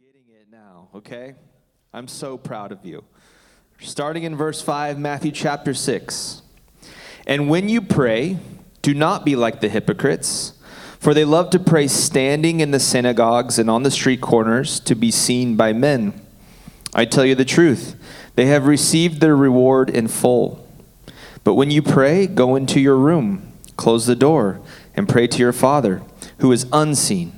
getting it now, okay? I'm so proud of you. Starting in verse 5, Matthew chapter 6. And when you pray, do not be like the hypocrites, for they love to pray standing in the synagogues and on the street corners to be seen by men. I tell you the truth, they have received their reward in full. But when you pray, go into your room, close the door, and pray to your Father, who is unseen.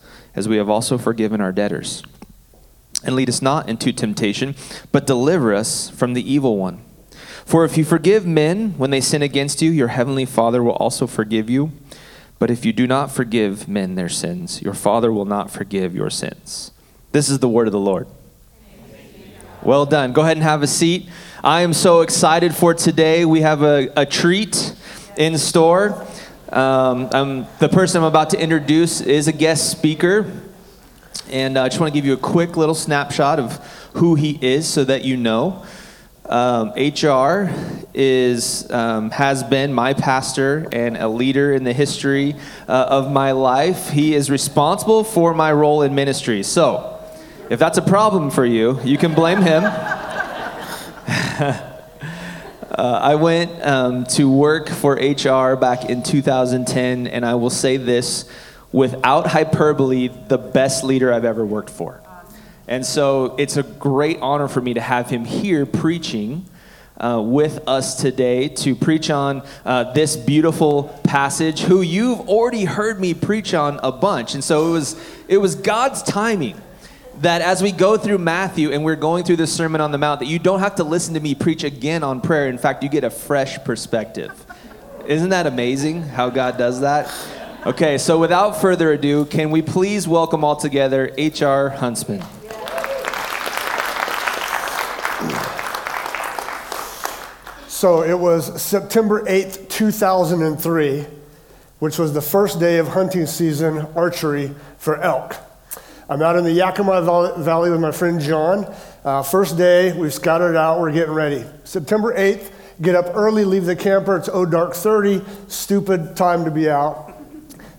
as we have also forgiven our debtors. And lead us not into temptation, but deliver us from the evil one. For if you forgive men when they sin against you, your heavenly Father will also forgive you. But if you do not forgive men their sins, your Father will not forgive your sins. This is the word of the Lord. Well done. Go ahead and have a seat. I am so excited for today. We have a, a treat in store. Um, I'm, the person I'm about to introduce is a guest speaker. And I just want to give you a quick little snapshot of who he is so that you know. Um, HR is, um, has been my pastor and a leader in the history uh, of my life. He is responsible for my role in ministry. So, if that's a problem for you, you can blame him. Uh, I went um, to work for HR back in 2010, and I will say this without hyperbole, the best leader I've ever worked for. And so it's a great honor for me to have him here preaching. Uh, with us today to preach on uh, this beautiful passage, who you've already heard me preach on a bunch, and so it was it was God's timing that as we go through Matthew and we're going through the Sermon on the Mount, that you don't have to listen to me preach again on prayer. In fact, you get a fresh perspective. Isn't that amazing how God does that? Okay, so without further ado, can we please welcome all together H.R. Huntsman? So it was September 8th, 2003, which was the first day of hunting season archery for elk. I'm out in the Yakima Valley with my friend John. Uh, first day, we've scouted out, we're getting ready. September 8th, get up early, leave the camper. It's oh dark 30, stupid time to be out.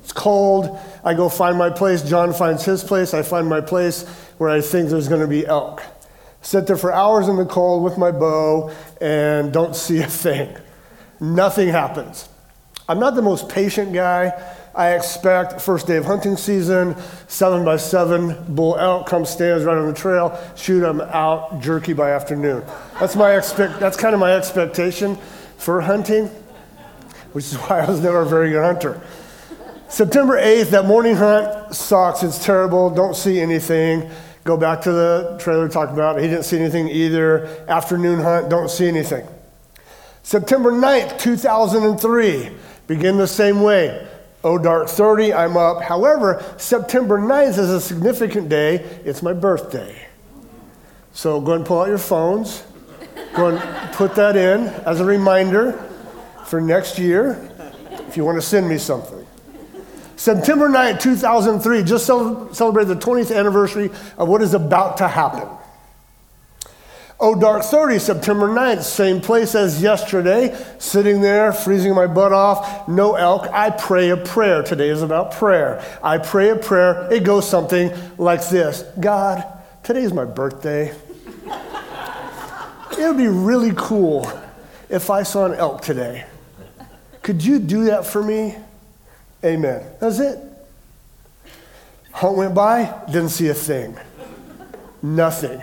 It's cold. I go find my place. John finds his place. I find my place where I think there's going to be elk. Sit there for hours in the cold with my bow and don't see a thing. Nothing happens. I'm not the most patient guy. I expect first day of hunting season, seven by seven, bull elk comes stands right on the trail, shoot them out, jerky by afternoon. That's my expect. That's kind of my expectation for hunting, which is why I was never a very good hunter. September 8th, that morning hunt sucks. It's terrible. Don't see anything. Go back to the trailer talk about. He didn't see anything either. Afternoon hunt, don't see anything. September 9th, 2003, begin the same way. Oh, dark 30, I'm up. However, September 9th is a significant day. It's my birthday. So go and pull out your phones. Go and put that in as a reminder for next year if you want to send me something. September 9th, 2003, just celebrated the 20th anniversary of what is about to happen. Oh, Dark 30, September 9th, same place as yesterday, sitting there, freezing my butt off, no elk. I pray a prayer. Today is about prayer. I pray a prayer. It goes something like this God, today's my birthday. it would be really cool if I saw an elk today. Could you do that for me? Amen. That's it. Hunt went by, didn't see a thing. Nothing.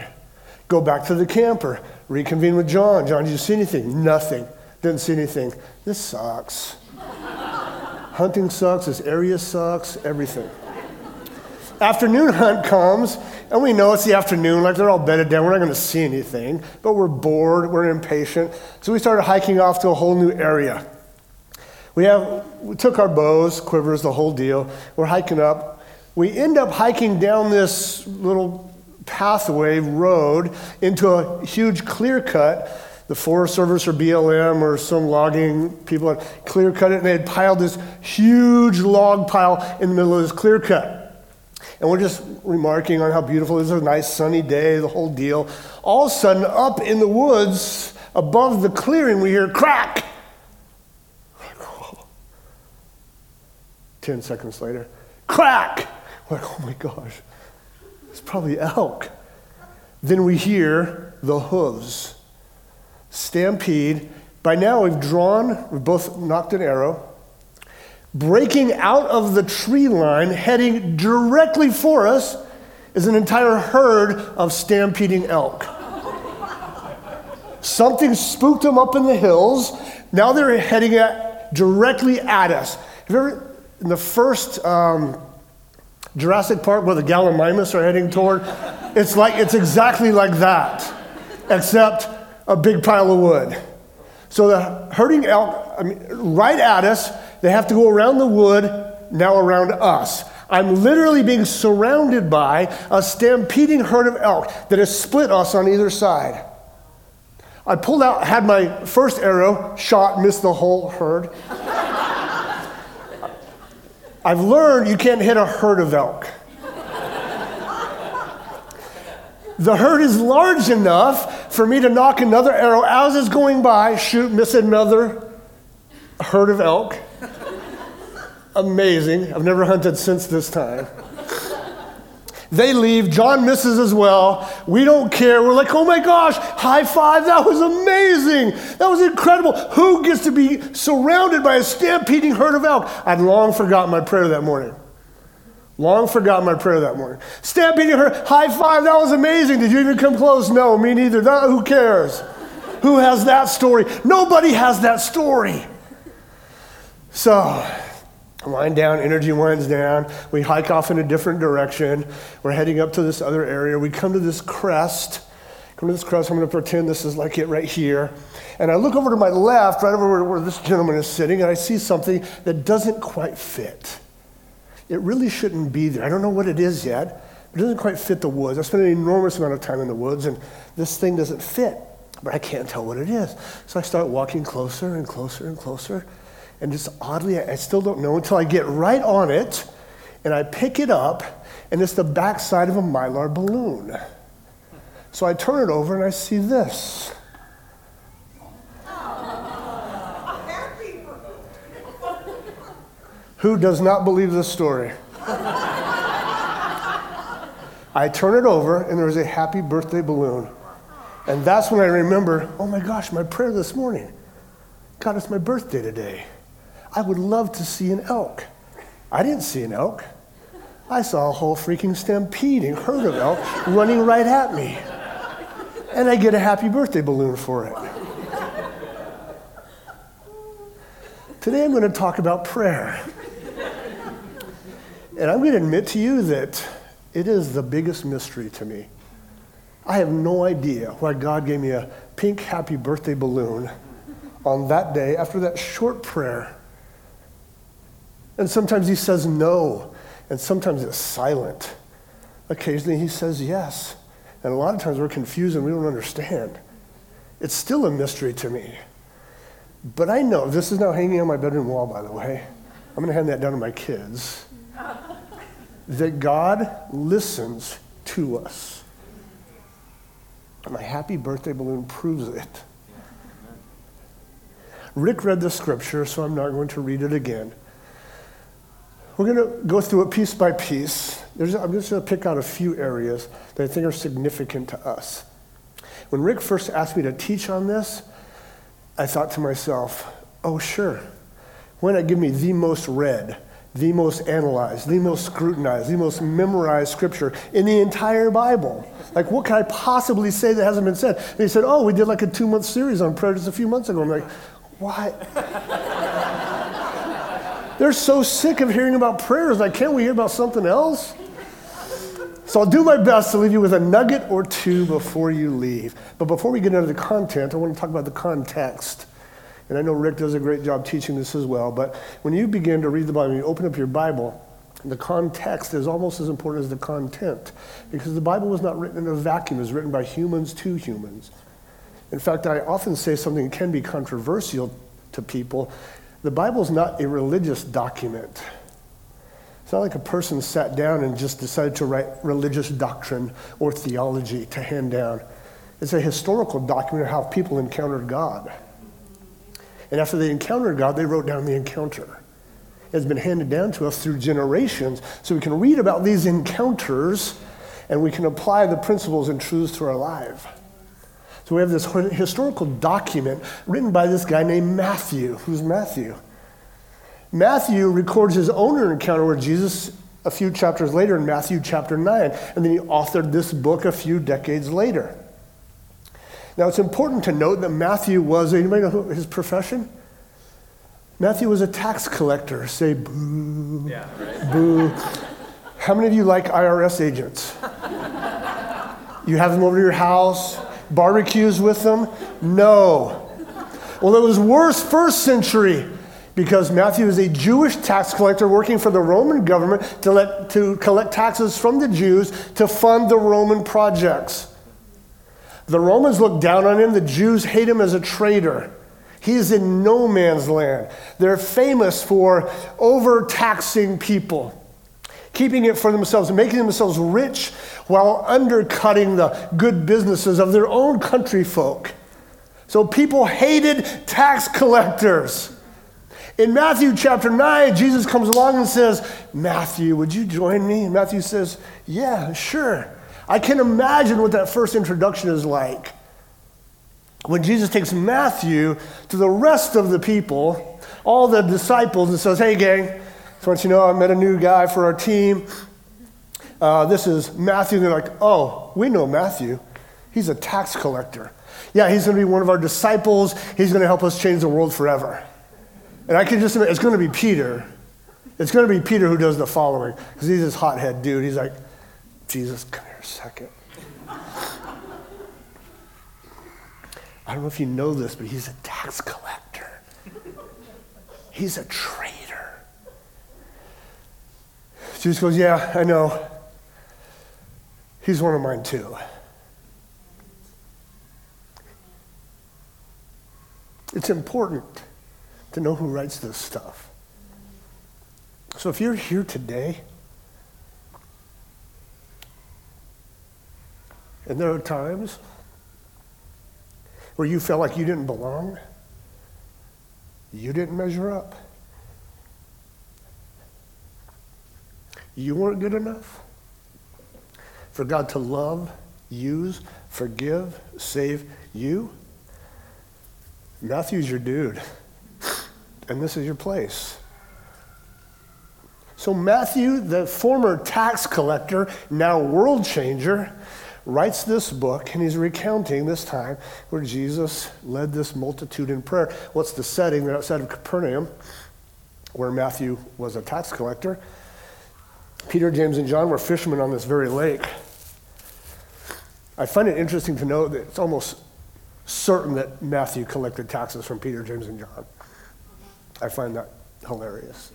Go back to the camper, reconvene with John. John, did you see anything? Nothing. Didn't see anything. This sucks. Hunting sucks, this area sucks, everything. Afternoon hunt comes, and we know it's the afternoon, like they're all bedded down. We're not going to see anything, but we're bored, we're impatient. So we started hiking off to a whole new area. We, have, we took our bows, quivers, the whole deal. We're hiking up. We end up hiking down this little pathway road into a huge clear cut. The Forest Service or BLM or some logging people had clear cut it and they had piled this huge log pile in the middle of this clear cut. And we're just remarking on how beautiful it is, a nice sunny day, the whole deal. All of a sudden, up in the woods above the clearing, we hear crack. 10 seconds later, crack! We're like, oh my gosh, probably elk. Then we hear the hooves. Stampede. By now, we've drawn, we've both nocked an arrow. Breaking out of the tree line, heading directly for us, is an entire herd of stampeding elk. Something spooked them up in the hills. Now they're heading at, directly at us. Have you ever, in the first um, Jurassic Park where the Gallimimus are heading toward, it's like, it's exactly like that, except a big pile of wood. So the herding elk, I mean, right at us, they have to go around the wood, now around us. I'm literally being surrounded by a stampeding herd of elk that has split us on either side. I pulled out, had my first arrow, shot, missed the whole herd. I've learned you can't hit a herd of elk. The herd is large enough for me to nock another arrow as it's going by, shoot, miss another herd of elk. Amazing. I've never hunted since this time. They leave. John misses as well. We don't care. We're like, oh my gosh, high five. That was amazing. That was incredible. Who gets to be surrounded by a stampeding herd of elk? I'd long forgotten my prayer that morning. Long forgotten my prayer that morning. Stampeding herd, high five. That was amazing. Did you even come close? No, me neither. That, who cares? who has that story? Nobody has that story. So, Wind down, energy winds down. We hike off in a different direction. We're heading up to this other area. We come to this crest. Come to this crest. I'm going to pretend this is like it right here. And I look over to my left, right over where, this gentleman is sitting, and I see something that doesn't quite fit. It really shouldn't be there. I don't know what it is yet. It doesn't quite fit the woods. I spent an enormous amount of time in the woods, and this thing doesn't fit. But I can't tell what it is. So I start walking closer and closer and closer. And just oddly, I still don't know until I get right on it and I pick it up, and it's the backside of a mylar balloon. So I turn it over and I see this. Who does not believe this story? I turn it over and there's a happy birthday balloon. And that's when I remember, oh my gosh, my prayer this morning. God, it's my birthday today. I would love to see an elk. I didn't see an elk. I saw a whole freaking stampeding herd of elk running right at me. And I get a happy birthday balloon for it. Today I'm going to talk about prayer. And I'm going to admit to you that it is the biggest mystery to me. I have no idea why God gave me a pink happy birthday balloon on that day after that short prayer and sometimes he says no, and sometimes it's silent. Occasionally he says yes. And a lot of times we're confused and we don't understand. It's still a mystery to me. But I know, this is now hanging on my bedroom wall, by the way. I'm going to hand that down to my kids. that God listens to us. My happy birthday balloon proves it. Rick read the scripture, so I'm not going to read it again. We're going to go through it piece by piece. There's, I'm just going to pick out a few areas that I think are significant to us. When Rick first asked me to teach on this, I thought to myself, oh, sure. Why not give me the most read, the most analyzed, the most scrutinized, the most memorized scripture in the entire Bible? Like, what can I possibly say that hasn't been said? And he said, oh, we did like a two month series on prayer just a few months ago. I'm like, what? They're so sick of hearing about prayers. Like, can't we hear about something else? So I'll do my best to leave you with a nugget or two before you leave. But before we get into the content, I want to talk about the context. And I know Rick does a great job teaching this as well. But when you begin to read the Bible, you open up your Bible, The context is almost as important as the content because the Bible was not written in a vacuum, it was written by humans to humans. In fact, I often say something that can be controversial to people. The Bible is not a religious document. It's not like a person sat down and just decided to write religious doctrine or theology to hand down. It's a historical document of how people encountered God. And after they encountered God, they wrote down the encounter It has been handed down to us through generations. So we can read about these encounters and we can apply the principles and truths to our life. So we have this historical document written by this guy named Matthew. Who's Matthew? Matthew records his own encounter with Jesus a few chapters later in Matthew chapter 9. And then he authored this book a few decades later. Now it's important to note that Matthew was, anybody know his profession? Matthew was a tax collector. Say boo. Yeah, right. Boo. How many of you like IRS agents? You have them over to your house, barbecues with them? No. Well, it was worse first century because Matthew is a Jewish tax collector working for the Roman government to, let, to collect taxes from the Jews to fund the Roman projects. The Romans look down on him, the Jews hate him as a traitor. He's in no man's land. They're famous for overtaxing people, keeping it for themselves, and making themselves rich while undercutting the good businesses of their own country folk. So people hated tax collectors. In Matthew chapter 9, Jesus comes along and says, Matthew, would you join me? And Matthew says, Yeah, sure. I can imagine what that first introduction is like when Jesus takes Matthew to the rest of the people, all the disciples, and says, Hey, gang, just want you know I met a new guy for our team. Uh, this is Matthew. And they're like, Oh, we know Matthew. He's a tax collector. Yeah, he's going to be one of our disciples. He's going to help us change the world forever. And I can just imagine, it's going to be Peter. It's going to be Peter who does the following because he's this hothead dude. He's like, Jesus, come here a second. I don't know if you know this, but he's a tax collector. He's a traitor. Jesus goes, Yeah, I know. He's one of mine too. It's important to know who writes this stuff. So if you're here today, and there are times where you felt like you didn't belong, you didn't measure up. You weren't good enough for God to love, use, forgive, save you. Matthew's your dude, and this is your place. So, Matthew, the former tax collector, now world changer, writes this book, and he's recounting this time where Jesus led this multitude in prayer. What's the setting? They're outside of Capernaum, where Matthew was a tax collector. Peter, James, and John were fishermen on this very lake. I find it interesting to note that it's almost certain that Matthew collected taxes from Peter, James, and John. I find that hilarious.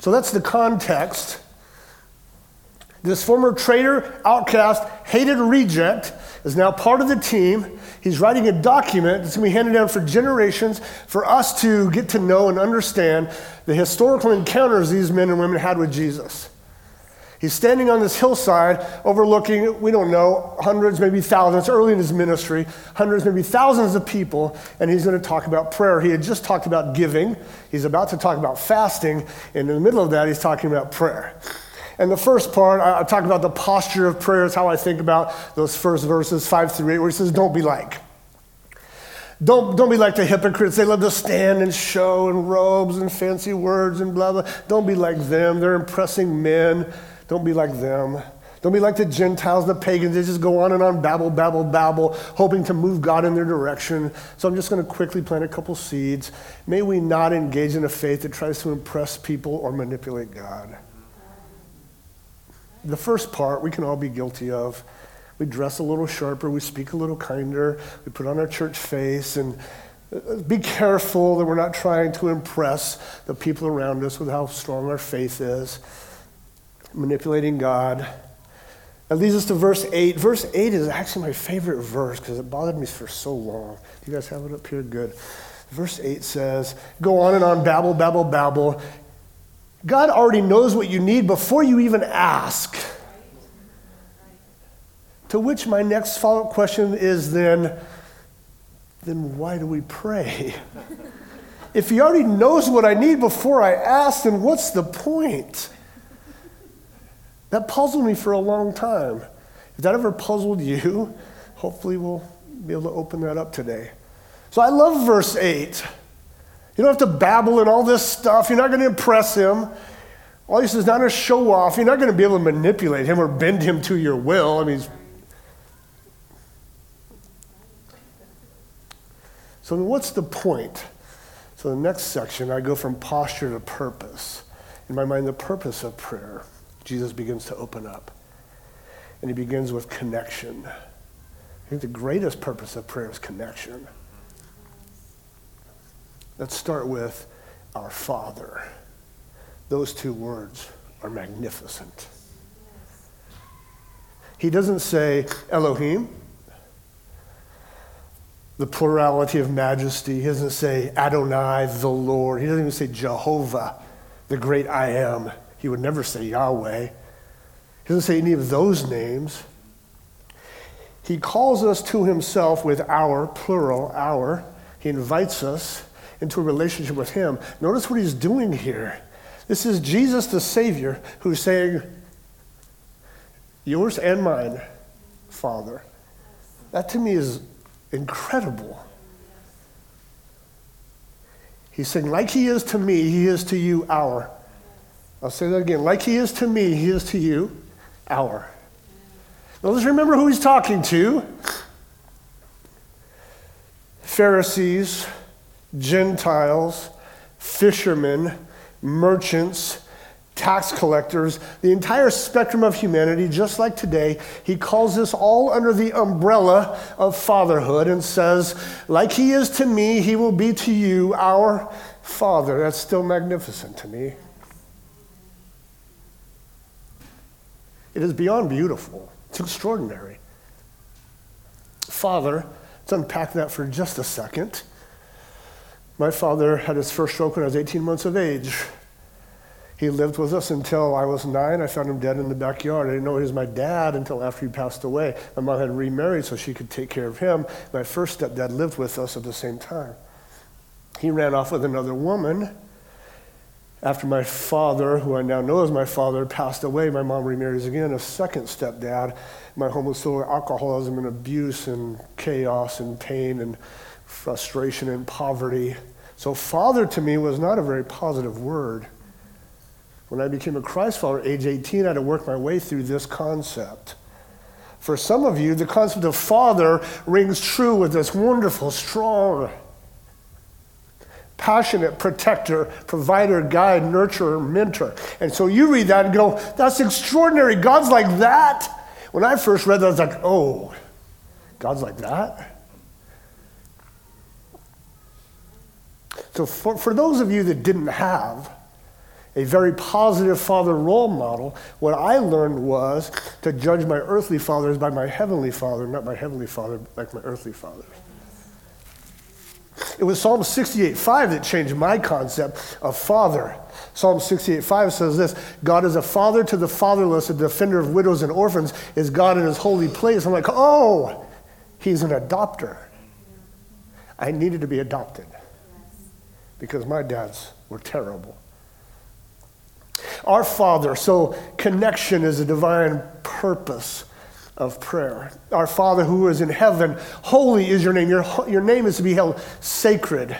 so that's the context this former traitor, outcast, hated reject is now part of the team. He's writing a document that's going to be handed down for generations for us to get to know and understand the historical encounters these men and women had with Jesus. He's standing on this hillside overlooking, we don't know, hundreds, maybe thousands, early in his ministry, hundreds, maybe thousands of people, and he's going to talk about prayer. He had just talked about giving, he's about to talk about fasting, and in the middle of that, he's talking about prayer. And the first part, I, talk about the posture of prayer, is how I think about those first verses, five through eight, where he says, Don't be like. Don't, don't be like the hypocrites. They love to stand and show and robes and fancy words and blah, blah. Don't be like them. They're impressing men. Don't be like them. Don't be like the Gentiles, the pagans. They just go on and on, babble, babble, babble, hoping to move God in their direction. So I'm just going to quickly plant a couple seeds. May we not engage in a faith that tries to impress people or manipulate God. The first part we can all be guilty of. We dress a little sharper, we speak a little kinder, we put on our church face, and uh, Be careful that we're not trying to impress the people around us with how strong our faith is, manipulating God. That leads us to verse 8. Verse 8 is actually my favorite verse because it bothered me for so long. You guys have it up here? Good. Verse 8 says, Go on and on, babble, babble, babble. God already knows what you need before you even ask. To which my next follow up question is then, then why do we pray? if he already knows what I need before I ask, then what's the point? That puzzled me for a long time. If that ever puzzled you, hopefully we'll be able to open that up today. So I love verse 8. You don't have to babble and all this stuff. You're not going to impress him. All this is not a show off. You're not going to be able to manipulate him or bend him to your will. I mean, so what's the point? So the next section, I go from posture to purpose. In my mind, the purpose of prayer, Jesus begins to open up. And he begins with connection. I think the greatest purpose of prayer is connection. Let's start with our Father. Those two words are magnificent. He doesn't say Elohim, the plurality of majesty. He doesn't say Adonai, the Lord. He doesn't even say Jehovah, the great I am. He would never say Yahweh. He doesn't say any of those names. He calls us to himself with our, plural, our. He invites us into a relationship with Him. Notice what He's doing here. This is Jesus the Savior who's saying, Yours and mine, Father. That to me is incredible. He's saying, like He is to me, He is to you, our. I'll say that again. Like He is to me, He is to you, our. Now let's remember who He's talking to. Pharisees, Gentiles, fishermen, merchants, tax collectors, the entire spectrum of humanity, just like today, he calls us all under the umbrella of fatherhood and says, like he is to me, he will be to you, our father. That's still magnificent to me. It is beyond beautiful, it's extraordinary. Father, let's unpack that for just a second. My father had his first stroke when I was 18 months of age. He lived with us until I was nine. I found him dead in the backyard. I didn't know he was my dad until after he passed away. My mom had remarried so she could take care of him. My first stepdad lived with us at the same time. He ran off with another woman. After my father, who I now know as my father, passed away, my mom remarries again, a second stepdad. My home was full of alcoholism and abuse and chaos and pain and frustration and poverty. So, father to me was not a very positive word. When I became a Christ follower at age 18, I had to work my way through this concept. For some of you, the concept of father rings true with this wonderful, strong, passionate protector, provider, guide, nurturer, mentor. And so you read that and go, that's extraordinary. God's like that. When I first read that, I was like, oh, God's like that? So, for, for those of you that didn't have a very positive father role model, what I learned was to judge my earthly fathers by my heavenly father, not my heavenly father like my earthly father. It was Psalm 68:5 that changed my concept of father. Psalm 68:5 says this God is a father to the fatherless, a defender of widows and orphans, is God in his holy place. I'm like, oh, he's an adopter. I needed to be adopted because my dads were terrible. Our Father, so connection is a divine purpose of prayer. Our Father who is in heaven, holy is your name. Your, your name is to be held sacred.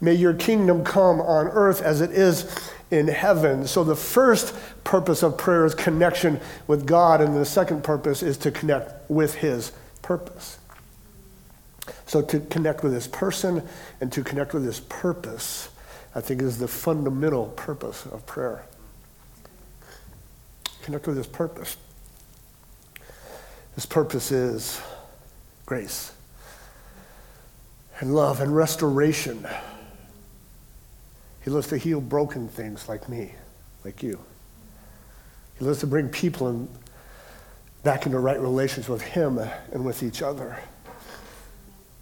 May your kingdom come on earth as it is in heaven. So the first purpose of prayer is connection with God, and the second purpose is to connect with His purpose. So to connect with this person and to connect with this purpose, I think is the fundamental purpose of prayer. Connect with this purpose. This purpose is grace. and love and restoration. He loves to heal broken things like me, like you. He loves to bring people in, back into right relations with Him and with each other.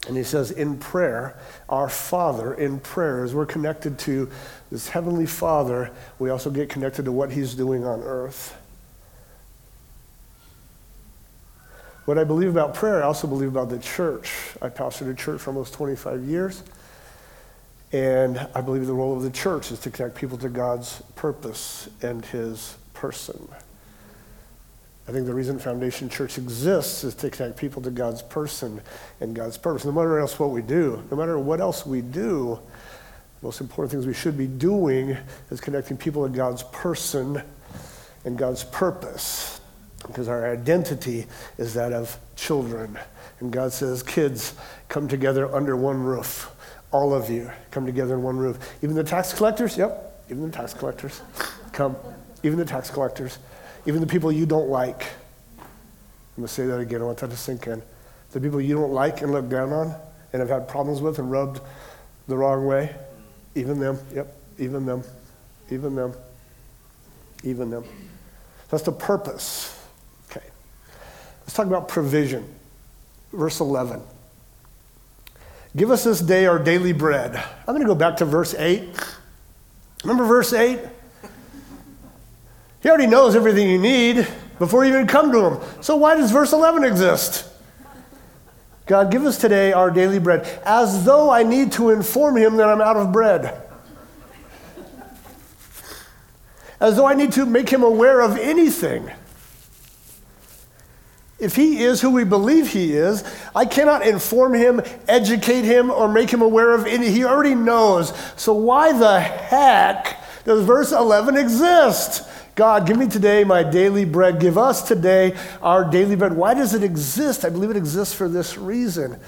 And he says, in prayer, our Father, in prayer, as we're connected to this Heavenly Father, we also get connected to what He's doing on earth. What I believe about prayer, I also believe about the church. I pastored a church for almost 25 years. And I believe the role of the church is to connect people to God's purpose and His person. I think the reason Foundation Church exists is to connect people to God's person and God's purpose. No matter else what we do, no matter what else we do, the most important things we should be doing is connecting people to God's person and God's purpose. Because our identity is that of children. And God says, kids, come together under one roof. All of you come together in one roof. Even the tax collectors, yep, even the tax collectors come. Even the tax collectors even the people you don't like. I'm going to say that again. I want that to sink in. The people you don't like and look down on and have had problems with and rubbed the wrong way, even them. Yep, even them. Even them. Even them. That's the purpose. Okay. Let's talk about provision. Verse 11. Give us this day our daily bread. I'm going to go back to verse 8. Remember verse 8? He already knows everything you need before you even come to him. So why does verse 11 exist? God, give us today our daily bread, as though I need to inform him that I'm out of bread. As though I need to make him aware of anything. If he is who we believe he is, I cannot inform him, educate him, or make him aware of any. He already knows. So why the heck does verse 11 exist? God, give me today my daily bread. Give us today our daily bread. Why does it exist? I believe it exists for this reason.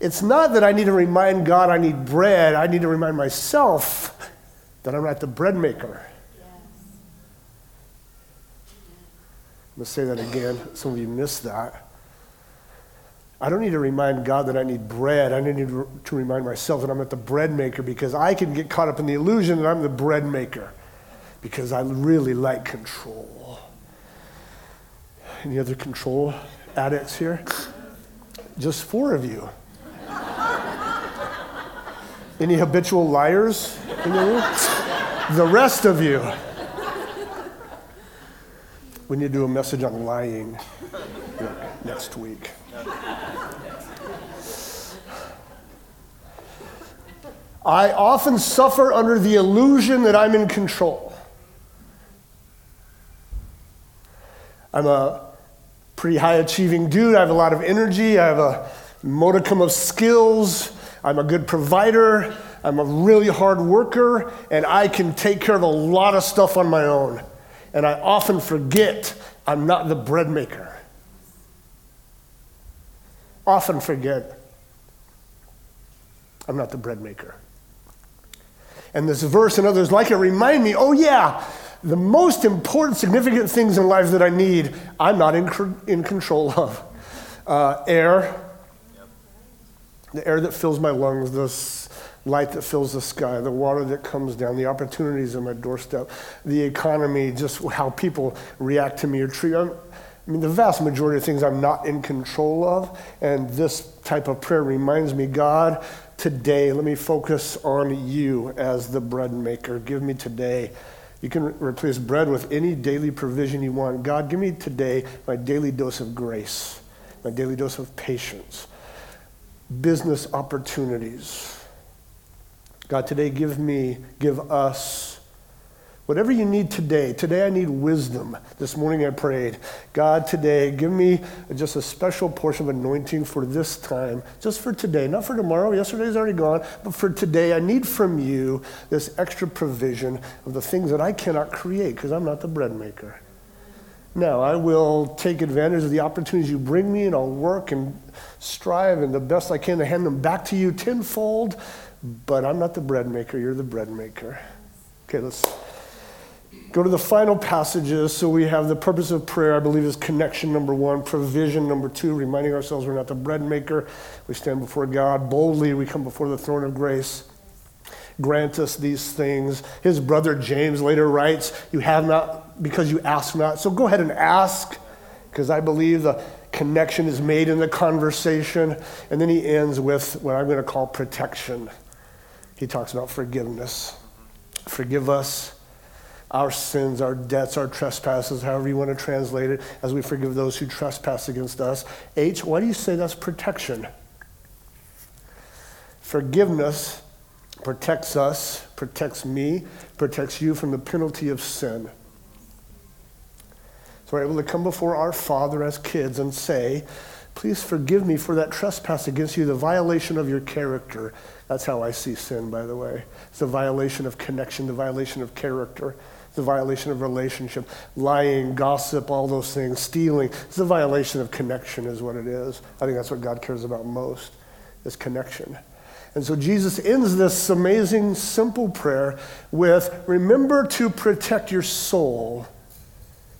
It's not that I need to remind God I need bread, I need to remind myself that I'm not the bread maker. I'm going to say that again. Some of you missed that. I don't need to remind God that I need bread. I need to remind myself that I'm not the bread maker because I can get caught up in the illusion that I'm the bread maker because I really like control. Any other control addicts here? Just four of you. Any habitual liars in the room? The rest of you. We need to do a message on lying next week. I often suffer under the illusion that I'm in control. I'm a pretty high achieving dude. I have a lot of energy. I have a modicum of skills. I'm a good provider. I'm a really hard worker, and I can take care of a lot of stuff on my own. And I often forget I'm not the bread maker. Often forget I'm not the bread maker. And this verse and others like it remind me oh, yeah, the most important, significant things in life that I need, I'm not in, in control of. Uh, air, the air that fills my lungs, the light that fills the sky, the water that comes down, the opportunities on my doorstep, the economy, just how people react to me or treat. me. I mean, the vast majority of things I'm not in control of, and this type of prayer reminds me, God, today, let me focus on you as the bread maker. Give me today you can re- replace bread with any daily provision you want. God, give me today my daily dose of grace, my daily dose of patience, business opportunities. God, today give me, give us Whatever you need today, today I need wisdom. This morning I prayed, God, today, give me just a special portion of anointing for this time, just for today, not for tomorrow. Yesterday's already gone, but for today, I need from you this extra provision of the things that I cannot create because I'm not the bread maker. Now, I will take advantage of the opportunities you bring me, and I'll work and strive and the best I can to hand them back to you tenfold, but I'm not the bread maker. You're the bread maker. Okay, let's. Go to the final passages. So we have the purpose of prayer, I believe, is connection number one, provision number two, reminding ourselves we're not the bread maker. We stand before God boldly, we come before the throne of grace. Grant us these things. His brother James later writes, You have not because you ask not. So go ahead and ask, because I believe the connection is made in the conversation. And then he ends with what I'm going to call protection. He talks about forgiveness. Forgive us our sins, our debts, our trespasses, however you want to translate it, as we forgive those who trespass against us. H, why do you say that's protection? Forgiveness protects us, protects me, protects you from the penalty of sin. So we're able to come before our Father as kids and say, Please forgive me for that trespass against you, the violation of your character. That's how I see sin, by the way. It's a violation of connection, the violation of character the violation of relationship. Lying, gossip, all those things, stealing. It's a violation of connection, is what it is. I think that's what God cares about most, is connection. And so Jesus ends this amazing, simple prayer with remember to protect your soul.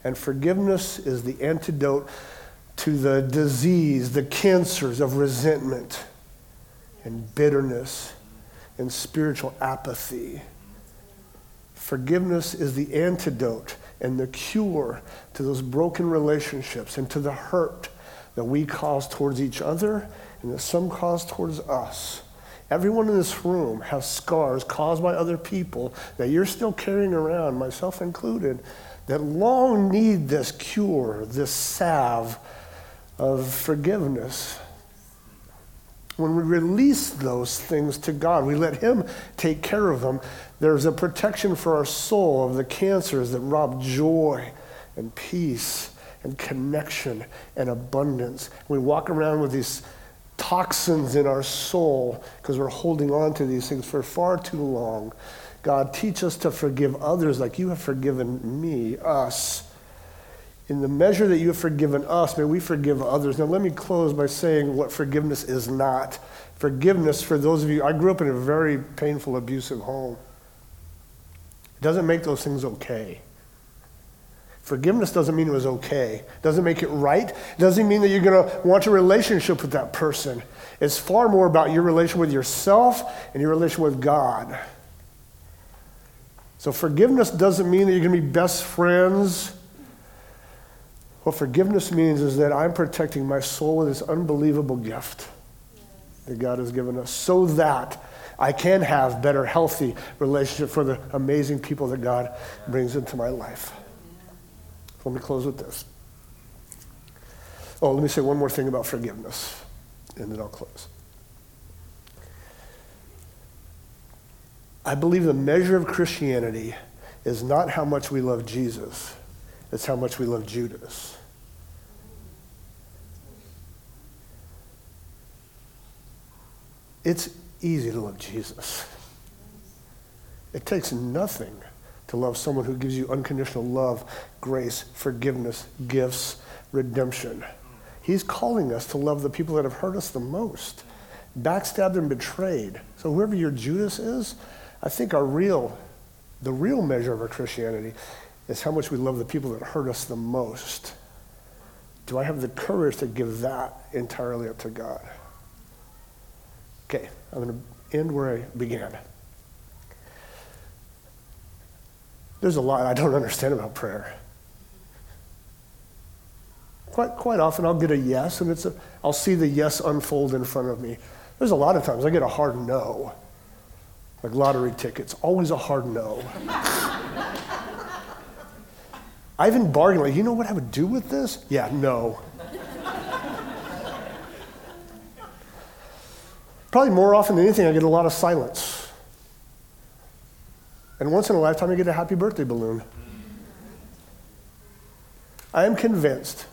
And forgiveness is the antidote to the disease, the cancers of resentment and bitterness and spiritual apathy. Forgiveness is the antidote and the cure to those broken relationships and to the hurt that we cause towards each other and that some cause towards us. Everyone in this room has scars caused by other people that you're still carrying around, myself included, that long need this cure, this salve of forgiveness. When we release those things to God, we let Him take care of them, there's a protection for our soul of the cancers that rob joy and peace and connection and abundance. We walk around with these toxins in our soul because we're holding on to these things for far too long. God, teach us to forgive others like you have forgiven me, us. In the measure that you have forgiven us, may we forgive others. Now, let me close by saying what forgiveness is not. Forgiveness, for those of you, I grew up in a very painful, abusive home doesn't make those things okay. Forgiveness doesn't mean it was okay. Doesn't make it right. Doesn't mean that you're going to want a relationship with that person. It's far more about your relation with yourself and your relation with God. So forgiveness doesn't mean that you're going to be best friends. What forgiveness means is that I'm protecting my soul with this unbelievable gift that God has given us so that I can have better, healthy relationship for the amazing people that God brings into my life. Let me close with this. Oh, let me say one more thing about forgiveness, and then I'll close. I believe the measure of Christianity is not how much we love Jesus, it's how much we love Judas. It's easy to love Jesus. It takes nothing to love someone who gives you unconditional love, grace, forgiveness, gifts, redemption. He's calling us to love the people that have hurt us the most, backstabbed and betrayed. So whoever your Judas is, I think our real, the real measure of our Christianity is how much we love the people that hurt us the most. Do I have the courage to give that entirely up to God? Okay, I'm going to end where I began. There's a lot I don't understand about prayer. Quite, quite often I'll get a yes, and it's a, I'll see the yes unfold in front of me. There's a lot of times I get a hard no, like lottery tickets, always a hard no. I even bargain, like, you know what I would do with this? Yeah, no. Probably more often than anything, I get a lot of silence. And once in a lifetime, I get a happy birthday balloon. I am convinced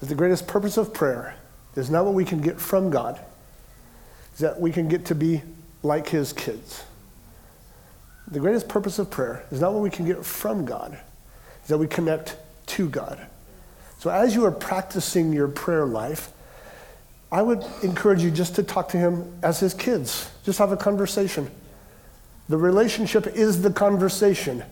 that the greatest purpose of prayer is not what we can get from God, is that we can get to be like His kids. The greatest purpose of prayer is not what we can get from God, is that we connect to God. So as you are practicing your prayer life, I would encourage you just to talk to him as his kids. Just have a conversation. The relationship is the conversation.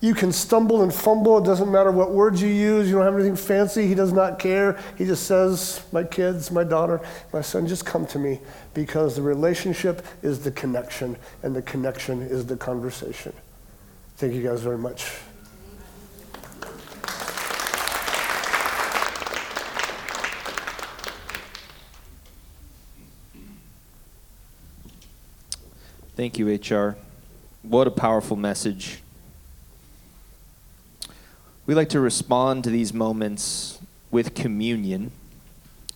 You can stumble and fumble. It doesn't matter what words you use. You don't have anything fancy. He does not care. He just says, My kids, my daughter, my son, just come to me because the relationship is the connection and the connection is the conversation. Thank you guys very much. Thank you, HR. What a powerful message. We like to respond to these moments with communion.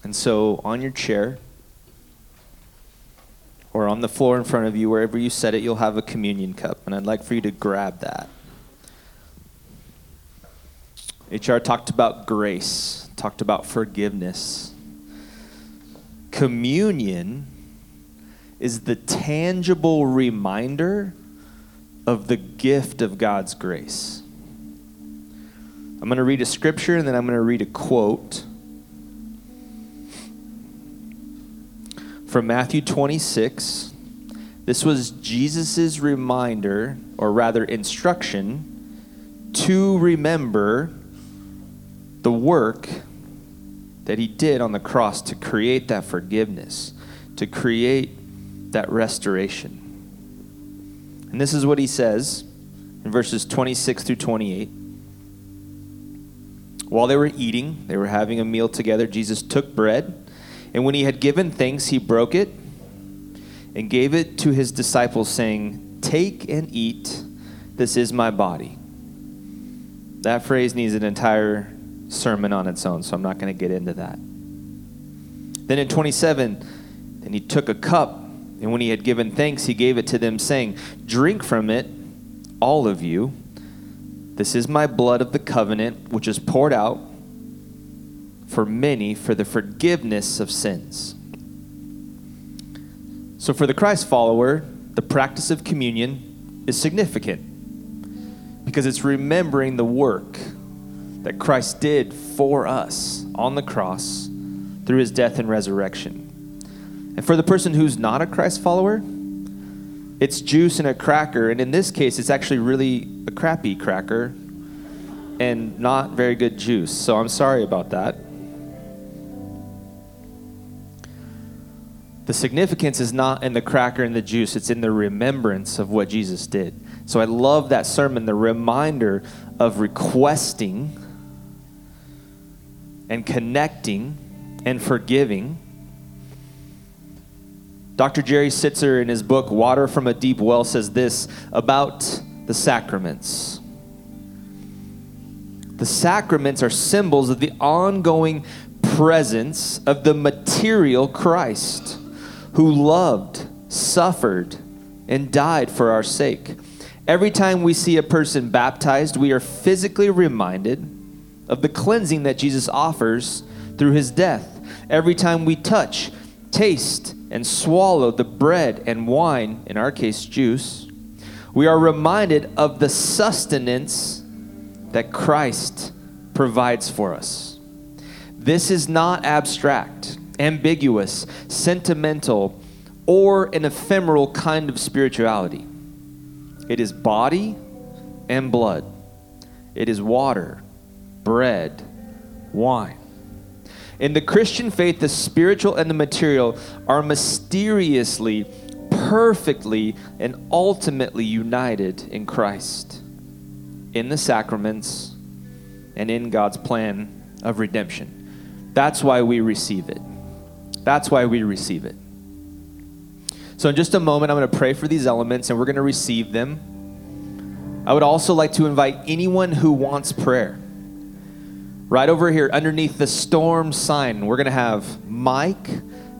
And so, on your chair or on the floor in front of you, wherever you set it, you'll have a communion cup. And I'd like for you to grab that. HR talked about grace, talked about forgiveness. Communion is the tangible reminder of the gift of God's grace. I'm going to read a scripture and then I'm going to read a quote from Matthew 26. This was Jesus' reminder, or rather instruction, to remember the work that he did on the cross to create that forgiveness, to create that restoration. And this is what he says in verses 26 through 28. While they were eating, they were having a meal together, Jesus took bread, and when he had given thanks, he broke it and gave it to his disciples, saying, Take and eat, this is my body. That phrase needs an entire sermon on its own, so I'm not going to get into that. Then in 27, then he took a cup and when he had given thanks, he gave it to them, saying, Drink from it, all of you. This is my blood of the covenant, which is poured out for many for the forgiveness of sins. So, for the Christ follower, the practice of communion is significant because it's remembering the work that Christ did for us on the cross through his death and resurrection. And for the person who's not a Christ follower, it's juice and a cracker. And in this case, it's actually really a crappy cracker and not very good juice. So I'm sorry about that. The significance is not in the cracker and the juice, it's in the remembrance of what Jesus did. So I love that sermon, the reminder of requesting and connecting and forgiving Dr. Jerry Sittser, in his book Water from a Deep Well, says this about the sacraments. The sacraments are symbols of the ongoing presence of the material Christ who loved, suffered, and died for our sake. Every time we see a person baptized, we are physically reminded of the cleansing that Jesus offers through his death. Every time we touch, taste, and swallow the bread and wine, in our case, juice, we are reminded of the sustenance that Christ provides for us. This is not abstract, ambiguous, sentimental, or an ephemeral kind of spirituality. It is body and blood, it is water, bread, wine. In the Christian faith, the spiritual and the material are mysteriously, perfectly, and ultimately united in Christ, in the sacraments, and in God's plan of redemption. That's why we receive it. That's why we receive it. So, in just a moment, I'm going to pray for these elements and we're going to receive them. I would also like to invite anyone who wants prayer Right over here, underneath the storm sign, we're going to have Mike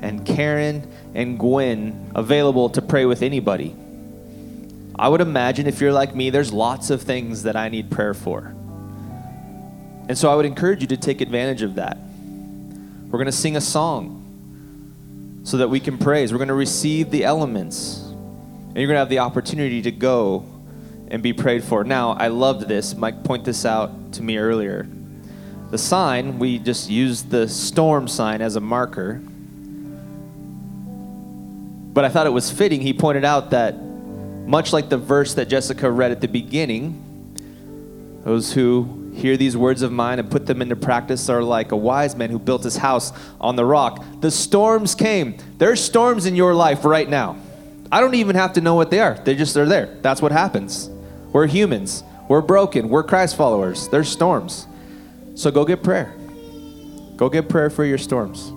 and Karen and Gwen available to pray with anybody. I would imagine if you're like me, there's lots of things that I need prayer for. And so I would encourage you to take advantage of that. We're going to sing a song so that we can praise. We're going to receive the elements. And you're going to have the opportunity to go and be prayed for. Now, I loved this. Mike pointed this out to me earlier the sign, we just used the storm sign as a marker. But I thought it was fitting. He pointed out that, much like the verse that Jessica read at the beginning, Those who hear these words of mine and put them into practice are like a wise man who built his house on the rock. The storms came. There's storms in your life right now. I don't even have to know what they are. They just are there. That's what happens. We're humans. We're broken. We're Christ followers. There's storms. So go get prayer. Go get prayer for your storms.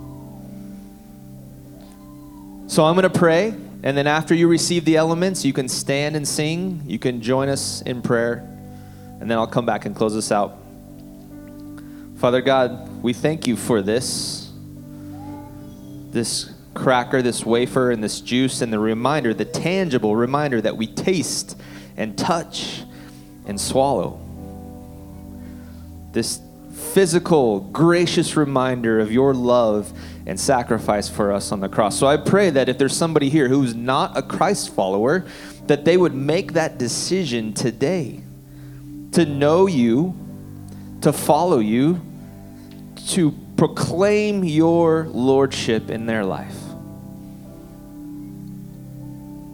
So I'm going to pray, and then after you receive the elements, you can stand and sing. You can join us in prayer, and then I'll come back and close this out. Father God, we thank you for this. This cracker, this wafer, and this juice, and the reminder, the tangible reminder that we taste and touch and swallow. This physical, gracious reminder of your love and sacrifice for us on the cross. So I pray that if there's somebody here who's not a Christ follower, that they would make that decision today to know you, to follow you, to proclaim your lordship in their life.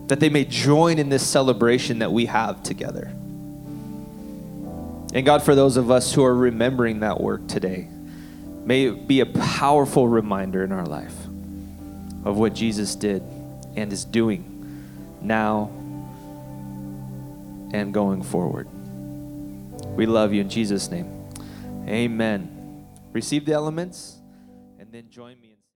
That they may join in this celebration that we have together. And God, for those of us who are remembering that work today, may it be a powerful reminder in our life of what Jesus did and is doing now and going forward. We love you in Jesus' name. Amen. Receive the elements and then join me.